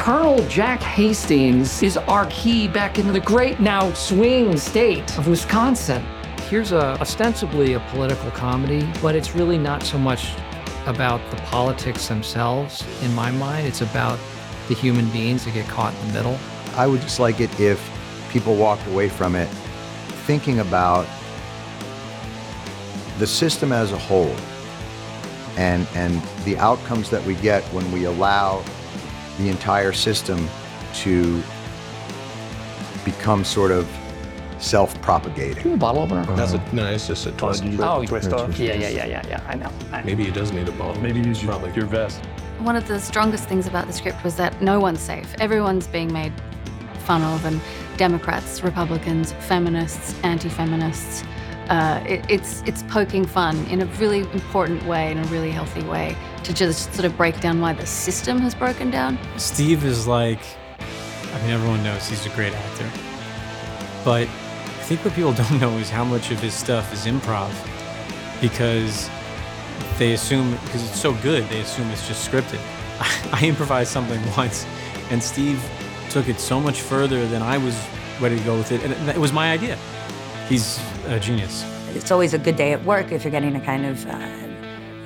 Colonel Jack Hastings is our key back into the great now swing state of Wisconsin. Here's a ostensibly a political comedy, but it's really not so much about the politics themselves in my mind. It's about the human beings that get caught in the middle. I would just like it if people walked away from it thinking about the system as a whole and, and the outcomes that we get when we allow the entire system to become sort of self-propagating. a bottle opener? That's a, no, it's just a twist. Oh, oh twist off. Yeah, yeah, yeah, yeah, yeah. I know. I know. Maybe he does need a bottle. Maybe use your, Probably. your vest. One of the strongest things about the script was that no one's safe. Everyone's being made fun of, and Democrats, Republicans, feminists, anti-feminists. Uh, it, it's it's poking fun in a really important way, in a really healthy way, to just sort of break down why the system has broken down. Steve is like, I mean, everyone knows he's a great actor. But I think what people don't know is how much of his stuff is improv because they assume, because it's so good, they assume it's just scripted. I improvised something once and Steve took it so much further than I was ready to go with it. And it was my idea. He's a genius. It's always a good day at work if you're getting to kind of, uh,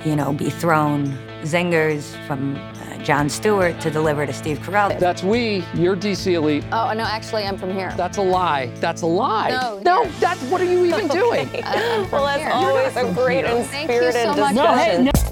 you know, be thrown zingers from uh, Jon Stewart to deliver to Steve Carell. That's we. You're DC Elite. Oh, no, actually, I'm from here. That's a lie. That's a lie. No, no. yeah. That's what are you even doing? I'm from Well, that's here. always a great and Thank you spirited so much. No, hey, discussion. no.